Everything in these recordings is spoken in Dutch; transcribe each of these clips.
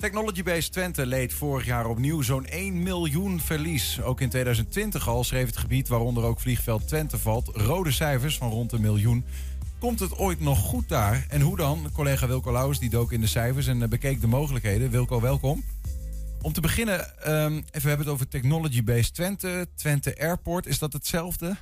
Technology Base Twente leed vorig jaar opnieuw zo'n 1 miljoen verlies. Ook in 2020 al schreef het gebied, waaronder ook vliegveld Twente valt, rode cijfers van rond een miljoen. Komt het ooit nog goed daar? En hoe dan? Collega Wilco Lauwers die dook in de cijfers en eh, bekeek de mogelijkheden. Wilco, welkom. Om te beginnen, um, even hebben het over Technology Base Twente, Twente Airport. Is dat hetzelfde?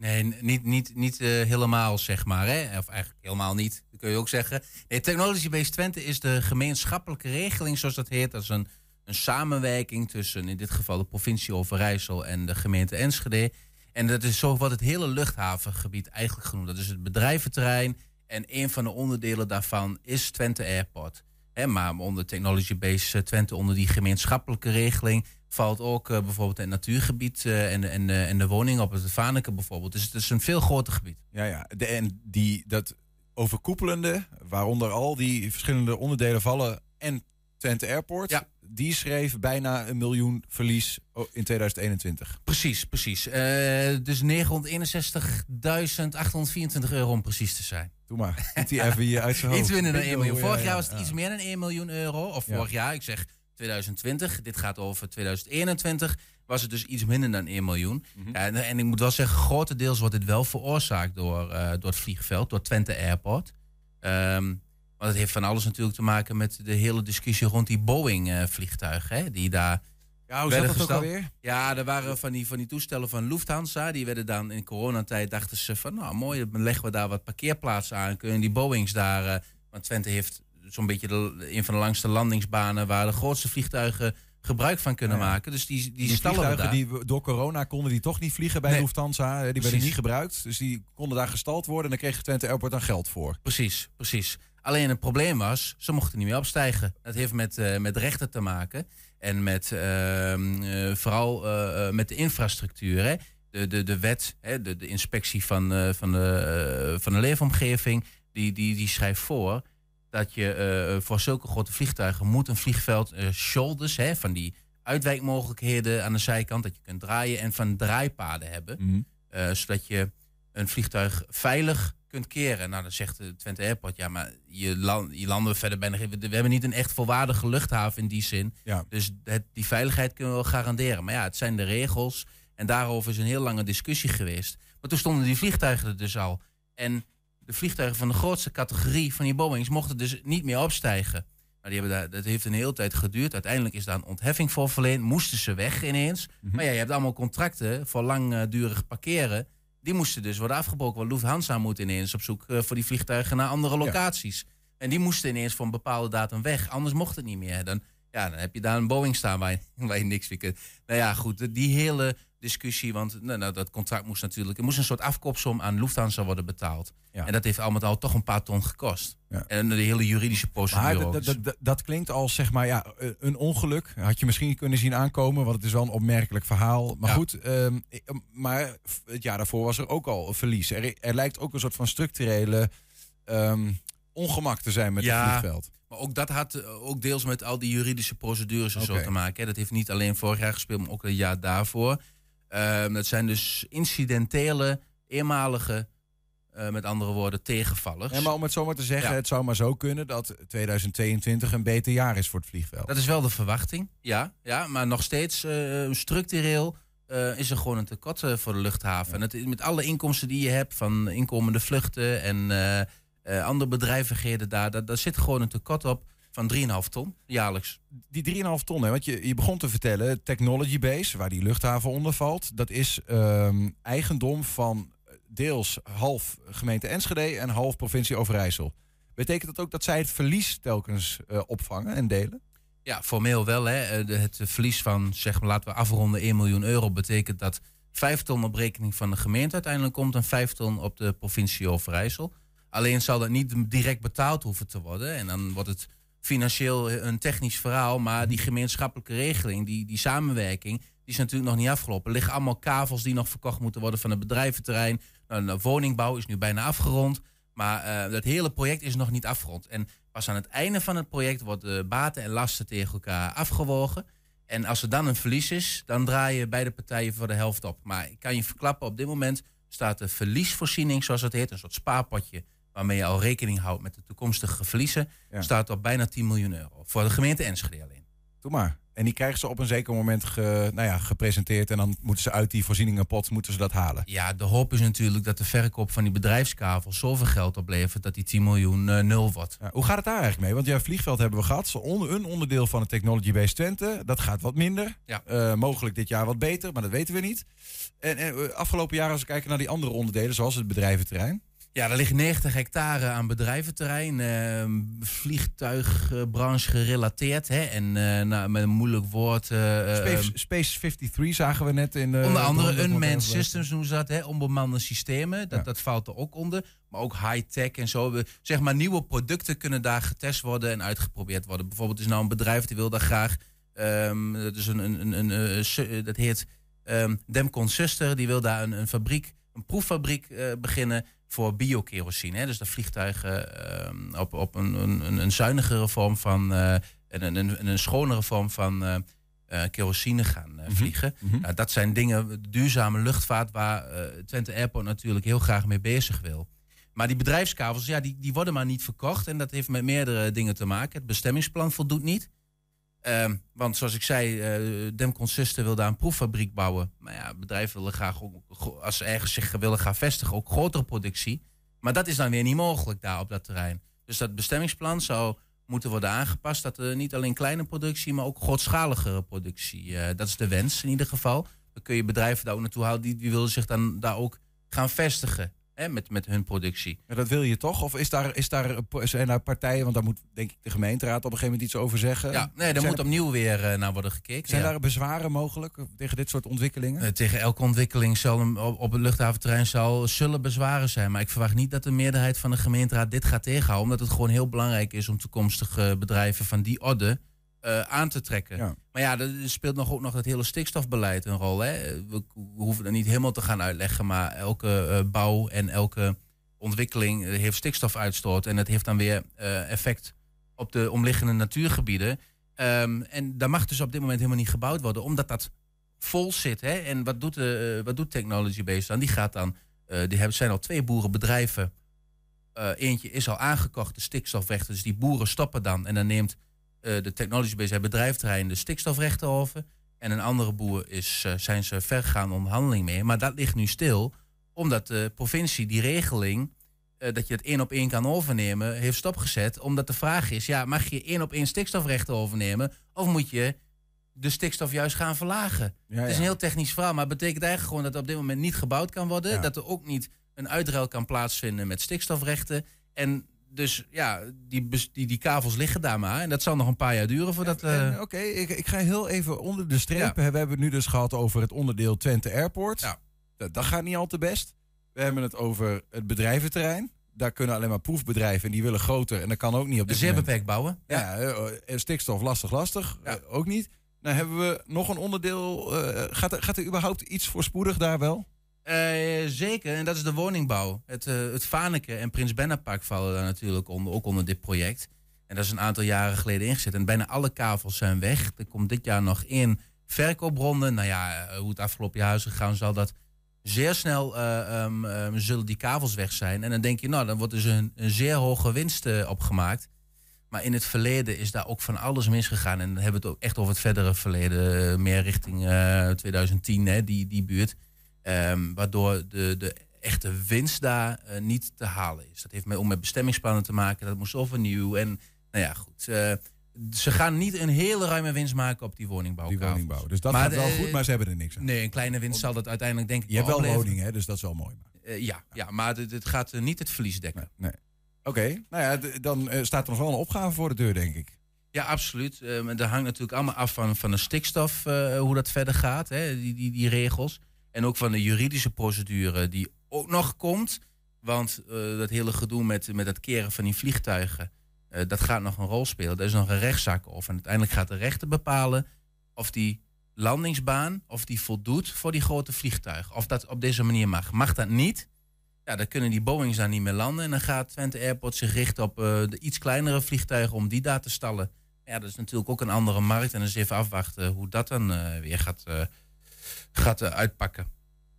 Nee, niet, niet, niet uh, helemaal, zeg maar. Hè? Of eigenlijk helemaal niet, dat kun je ook zeggen. Nee, Technology Base Twente is de gemeenschappelijke regeling, zoals dat heet. Dat is een, een samenwerking tussen in dit geval de provincie Overijssel en de gemeente Enschede. En dat is zo wat het hele luchthavengebied eigenlijk genoemd. Dat is het bedrijventerrein. En een van de onderdelen daarvan is Twente Airport. He, maar onder Technology Base eh, Twente, onder die gemeenschappelijke regeling, valt ook uh, bijvoorbeeld het natuurgebied uh, en, en, uh, en de woningen op het Vaneke bijvoorbeeld. Dus het is een veel groter gebied. Ja, ja. De, en die, dat overkoepelende, waaronder al die verschillende onderdelen vallen en Twente Airport, ja. die schreef bijna een miljoen verlies in 2021. Precies, precies. dus 961.824 euro om precies te zijn. Doe maar. die even hier uit zijn hoofd. Iets minder dan 1 miljoen. Vorig jaar was het iets meer dan 1 miljoen euro. Of vorig jaar, ik zeg 2020. Dit gaat over 2021. Was het dus iets minder dan 1 miljoen. Mm -hmm. en, en, ik moet wel zeggen, grotendeels wordt dit wel veroorzaakt door, uh, door het vliegveld, door Twente Airport. Um, want het heeft van alles natuurlijk te maken met de hele discussie rond die Boeing-vliegtuigen. die daar. Ja, hoe zat dat ook alweer? Ja, er waren van die, van die toestellen van Lufthansa. Die werden dan in coronatijd, dachten ze van, nou mooi, dan leggen we daar wat parkeerplaatsen aan. Kunnen die Boeings daar, uh, want Twente heeft zo'n beetje de, een van de langste landingsbanen waar de grootste vliegtuigen gebruik van kunnen ja. maken. Dus die, die, die vliegtuigen die door corona konden die toch niet vliegen bij nee. Lufthansa. Die werden niet gebruikt. Dus die konden daar gestald worden en daar kreeg Twente Airport dan geld voor. Precies, precies. Alleen het probleem was, ze mochten niet meer opstijgen. Dat heeft met, uh, met rechten te maken. En met uh, uh, vooral met de infrastructuur. Hè. De, de, de wet, hè, de, de inspectie van, van, de, van de leefomgeving, die, die, die schrijft voor dat je uh, voor zulke grote vliegtuigen moet een vliegveld uh, shoulders, hè, van die uitwijkmogelijkheden aan de zijkant, dat je kunt draaien en van draaipaden hebben. Mm -hmm. uh, zodat je een vliegtuig veilig kunt keren. Nou, dan zegt de Twente Airport, ja, maar je, land, je landen we verder bijna. We, we hebben niet een echt volwaardige luchthaven in die zin. Ja. Dus het, die veiligheid kunnen we wel garanderen. Maar ja, het zijn de regels. En daarover is een heel lange discussie geweest. Maar toen stonden die vliegtuigen er dus al. En de vliegtuigen van de grootste categorie van die Boeings mochten dus niet meer opstijgen. Maar die hebben daar, dat heeft een hele tijd geduurd. Uiteindelijk is daar een ontheffing voor verleend. Moesten ze weg ineens. Mm -hmm. Maar ja, je hebt allemaal contracten voor langdurig parkeren. Die moesten dus worden afgebroken. Want Lufthansa moet ineens op zoek voor die vliegtuigen naar andere locaties. Ja. En die moesten ineens voor een bepaalde datum weg. Anders mocht het niet meer. Dan, ja, dan heb je daar een Boeing staan waar je, waar je niks meer kunt. Nou ja, goed. Die hele discussie. Want nou, nou, dat contract moest natuurlijk. Er moest een soort afkoopsom aan Lufthansa worden betaald. Ja. En dat heeft allemaal al toch een paar ton gekost. Ja. En de hele juridische procedure. Maar dat, klinkt als zeg maar ja, een ongeluk. Had je misschien kunnen zien aankomen, want het is wel een opmerkelijk verhaal. Maar Ja. goed, um, maar het jaar daarvoor was er ook al een verlies. Er, er lijkt ook een soort van structurele um, ongemak te zijn met het vliegveld. Maar ook dat had eh, ook deels met al die juridische procedures en zo te maken. Dat heeft niet alleen vorig jaar gespeeld, maar ook het jaar daarvoor. Ehm, dat zijn dus incidentele, eenmalige, eh, met andere woorden, tegenvallers. Ja, maar om het zo maar te zeggen, Ja. het zou maar zo kunnen dat 2022 een beter jaar is voor het vliegveld. Dat is wel de verwachting, ja. ja maar nog steeds eh, structureel eh, is er gewoon een tekort voor de luchthaven. En het, is met alle inkomsten die je hebt van inkomende vluchten en andere bedrijvigheden daar, daar, daar zit gewoon een tekort op van 3,5 ton jaarlijks. Die 3,5 ton, hè, want je, je begon te vertellen, Technology Base, waar die luchthaven onder valt, dat is ehm, eigendom van deels half gemeente Enschede en half provincie Overijssel. Betekent dat ook dat zij het verlies telkens eh, opvangen en delen? Ja, formeel wel. Hè. Eh, de- Het verlies van, zeg maar, laten we afronden, 1 miljoen euro betekent dat 5 ton op rekening van de gemeente uiteindelijk komt en 5 ton op de provincie Overijssel. Alleen zal dat niet direct betaald hoeven te worden. En dan wordt het financieel een technisch verhaal. Maar die gemeenschappelijke regeling, die, die samenwerking, die is natuurlijk nog niet afgelopen. Er liggen allemaal kavels die nog verkocht moeten worden van het bedrijventerrein. Nou, de woningbouw is nu bijna afgerond. Maar eh, dat hele project is nog niet afgerond. En pas aan het einde van het project worden de baten en lasten tegen elkaar afgewogen. En als er dan een verlies is, dan draaien beide partijen voor de helft op. Maar ik kan je verklappen, op dit moment staat de verliesvoorziening, zoals het heet, een soort spaarpotje waarmee je al rekening houdt met de toekomstige verliezen, Ja. staat op bijna 10 miljoen euro. Voor de gemeente Enschede alleen. Doe maar. En die krijgen ze op een zeker moment ge- nou ja, gepresenteerd. En dan moeten ze uit die voorzieningenpot moeten ze dat halen. Ja, de hoop is natuurlijk dat de verkoop van die bedrijfskavels zoveel geld oplevert dat die 10 miljoen eh, nul wordt. Ja, hoe gaat het daar eigenlijk mee? Want ja, vliegveld hebben we gehad. Een onderdeel van het Technology Base Twente. Dat gaat wat minder. Ja. Eh, mogelijk dit jaar wat beter, maar dat weten we niet. En, en eh, afgelopen jaar, als we kijken naar die andere onderdelen, zoals het bedrijventerrein. Ja, er ligt 90 hectare aan bedrijventerrein, eh, vliegtuigbranche gerelateerd. Hè? En eh, nou, met een moeilijk woord. eh, eh, Space, Space 53 zagen we net in. Onder andere de- de- unmanned systems noemen ze dat, hè? onbemande systemen. Dat, Ja. dat valt er ook onder. Maar ook high-tech en zo. We- Zeg maar, nieuwe producten kunnen daar getest worden en uitgeprobeerd worden. Bijvoorbeeld is nou een bedrijf die wil daar graag... ehm, dat, is een, een, een, dat heet ehm Demcon Suster. Die wil daar een, een fabriek, een proeffabriek beginnen voor biokerosine. Dus dat vliegtuigen ehm, op, op een, een, een zuinigere vorm van... en een, een, een schonere vorm van eh, kerosine gaan Mhm. vliegen. Mhm. Nou, dat zijn dingen, duurzame luchtvaart, waar Twente Airport natuurlijk heel graag mee bezig wil. Maar die bedrijfskavels, ja, die, die worden maar niet verkocht. En dat heeft met meerdere dingen te maken. Het bestemmingsplan voldoet niet. Ehm, want zoals ik zei, Suster wil daar een proeffabriek bouwen. Maar ja, bedrijven willen graag, ook, als ze ergens zich willen gaan vestigen, ook grotere productie. Maar dat is dan weer niet mogelijk daar op dat terrein. Dus dat bestemmingsplan zou moeten worden aangepast. Dat er niet alleen kleine productie, maar ook grootschaligere productie. eh, dat is de wens in ieder geval. Dan kun je bedrijven daar ook naartoe houden. Die, die willen zich dan daar ook gaan vestigen hè, met, met hun productie. Maar dat wil je toch? Of is daar, is daar, zijn daar partijen, want daar moet denk ik de gemeenteraad op een gegeven moment iets over zeggen. Ja, nee, daar moet opnieuw weer eh, naar worden gekeken. Zijn ja. daar bezwaren mogelijk tegen dit soort ontwikkelingen? Eh, tegen elke ontwikkeling zal een- op, op het luchthaventerrein zal, zullen bezwaren zijn. Maar ik verwacht niet dat de meerderheid van de gemeenteraad dit gaat tegenhouden. Omdat het gewoon heel belangrijk is om toekomstige bedrijven van die orde eh, aan te trekken. Ja. Maar ja, er speelt nog ook nog het hele stikstofbeleid een rol. Hè? We, hoeven het niet helemaal te gaan uitleggen. Maar elke eh, bouw en elke ontwikkeling heeft stikstofuitstoot. En dat heeft dan weer eh, effect op de omliggende natuurgebieden. Ehm, en daar mag dus op dit moment helemaal niet gebouwd worden. Omdat dat vol zit. Hè? En wat doet, de, wat doet Technology Base dan? Die gaat dan, die hebben, zijn al twee boerenbedrijven. Eentje is al aangekocht, de stikstofrechten. Dus die boeren stoppen dan. En dan neemt eh, de Technology Base, het bedrijfterrein, de stikstofrechten over. En een andere boer is, eh, zijn ze vergaande onderhandeling mee. Maar dat ligt nu stil, omdat de provincie die regeling. eh, dat je het één op één kan overnemen, heeft stopgezet. Omdat de vraag is: ja, mag je één op één stikstofrechten overnemen? Of moet je de stikstof juist gaan verlagen? Ja, Het is een heel technisch verhaal, maar het betekent eigenlijk gewoon dat er op dit moment niet gebouwd kan worden. Ja. Dat er ook niet een uitruil kan plaatsvinden met stikstofrechten. En dus ja, die, die, die kavels liggen daar maar. En dat zal nog een paar jaar duren voordat... En, Oké, ik, ik ga heel even onder de streep. We hebben het nu dus gehad over het onderdeel Twente Airport. Ja. Dat, dat gaat niet al te best. We hebben het over het bedrijventerrein. Daar kunnen alleen maar proefbedrijven en die willen groter. En dat kan ook niet op moment. beperkt bouwen. Ja, eh, eh, stikstof lastig, lastig. Ja. Ook niet. Nou hebben we nog een onderdeel. gaat, er, gaat er überhaupt iets voorspoedig daar wel? Eh, zeker, en dat is de woningbouw. Het, eh het Vaneke en Prins Park vallen daar natuurlijk onder, ook onder dit project. En dat is een aantal jaren geleden ingezet. En bijna alle kavels zijn weg. Er komt dit jaar nog één verkoopronde. Nou ja, eh, hoe het afgelopen jaar is gegaan, zal dat zeer snel eh, ehm, ehm, zullen die kavels weg zijn. En dan denk je, nou, dan wordt dus een, zeer hoge winst opgemaakt. Maar in het verleden is daar ook van alles misgegaan. En dan hebben we het ook echt over het verdere verleden. meer richting eh, 2010, hè, die, die buurt. Ehm, waardoor de, de echte winst daar eh, niet te halen is. Dat heeft met, ook met bestemmingsplannen te maken. Dat moest overnieuw. En nou ja, goed. eh, ze gaan niet een hele ruime winst maken op die woningbouw. Die woningbouw. Dus dat Maar gaat wel goed, maar ze hebben er niks aan. Nee, een kleine winst zal dat uiteindelijk denk ik Je hebt wel opleveren. woningen, hè, dus dat is wel mooi. Eh, ja, ja, maar het, gaat niet het verlies dekken. Nee, nee. Oké, nou ja, dan staat er nog wel een opgave voor de deur, denk ik. Ja, absoluut. Eh, maar dat hangt natuurlijk allemaal af van, van de stikstof, hoe dat verder gaat, hè, die, die, die regels. En ook van de juridische procedure die ook nog komt. Want eh, dat hele gedoe met, met het keren van die vliegtuigen, eh, dat gaat nog een rol spelen. Er is nog een rechtszaak over. En uiteindelijk gaat de rechter bepalen of die landingsbaan, of die voldoet voor die grote vliegtuigen. Of dat op deze manier mag. Mag dat niet? Ja, dan kunnen die Boeings daar niet meer landen. En dan gaat Twente Airport zich richten op eh, de iets kleinere vliegtuigen om die daar te stallen. Ja, dat is natuurlijk ook een andere markt. En dus even afwachten hoe dat dan weer gaat, gaat eh, uitpakken.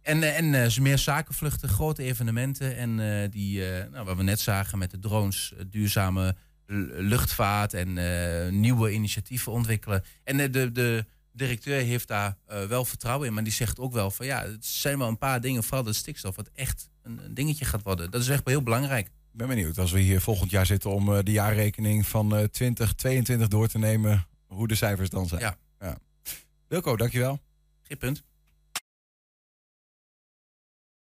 En, eh, en eh, meer zakenvluchten, grote evenementen. En die, nou, wat we net zagen met de drones, duurzame luchtvaart en nieuwe initiatieven ontwikkelen. En de, de directeur heeft daar wel vertrouwen in, maar die zegt ook wel van ja, het zijn wel een paar dingen, vooral de stikstof, wat echt een, een dingetje gaat worden. Dat is echt heel belangrijk. Ik ben benieuwd als we hier volgend jaar zitten om de jaarrekening van eh 2022 door te nemen, hoe de cijfers dan zijn. Ja. Wilco, dankjewel. Geen punt.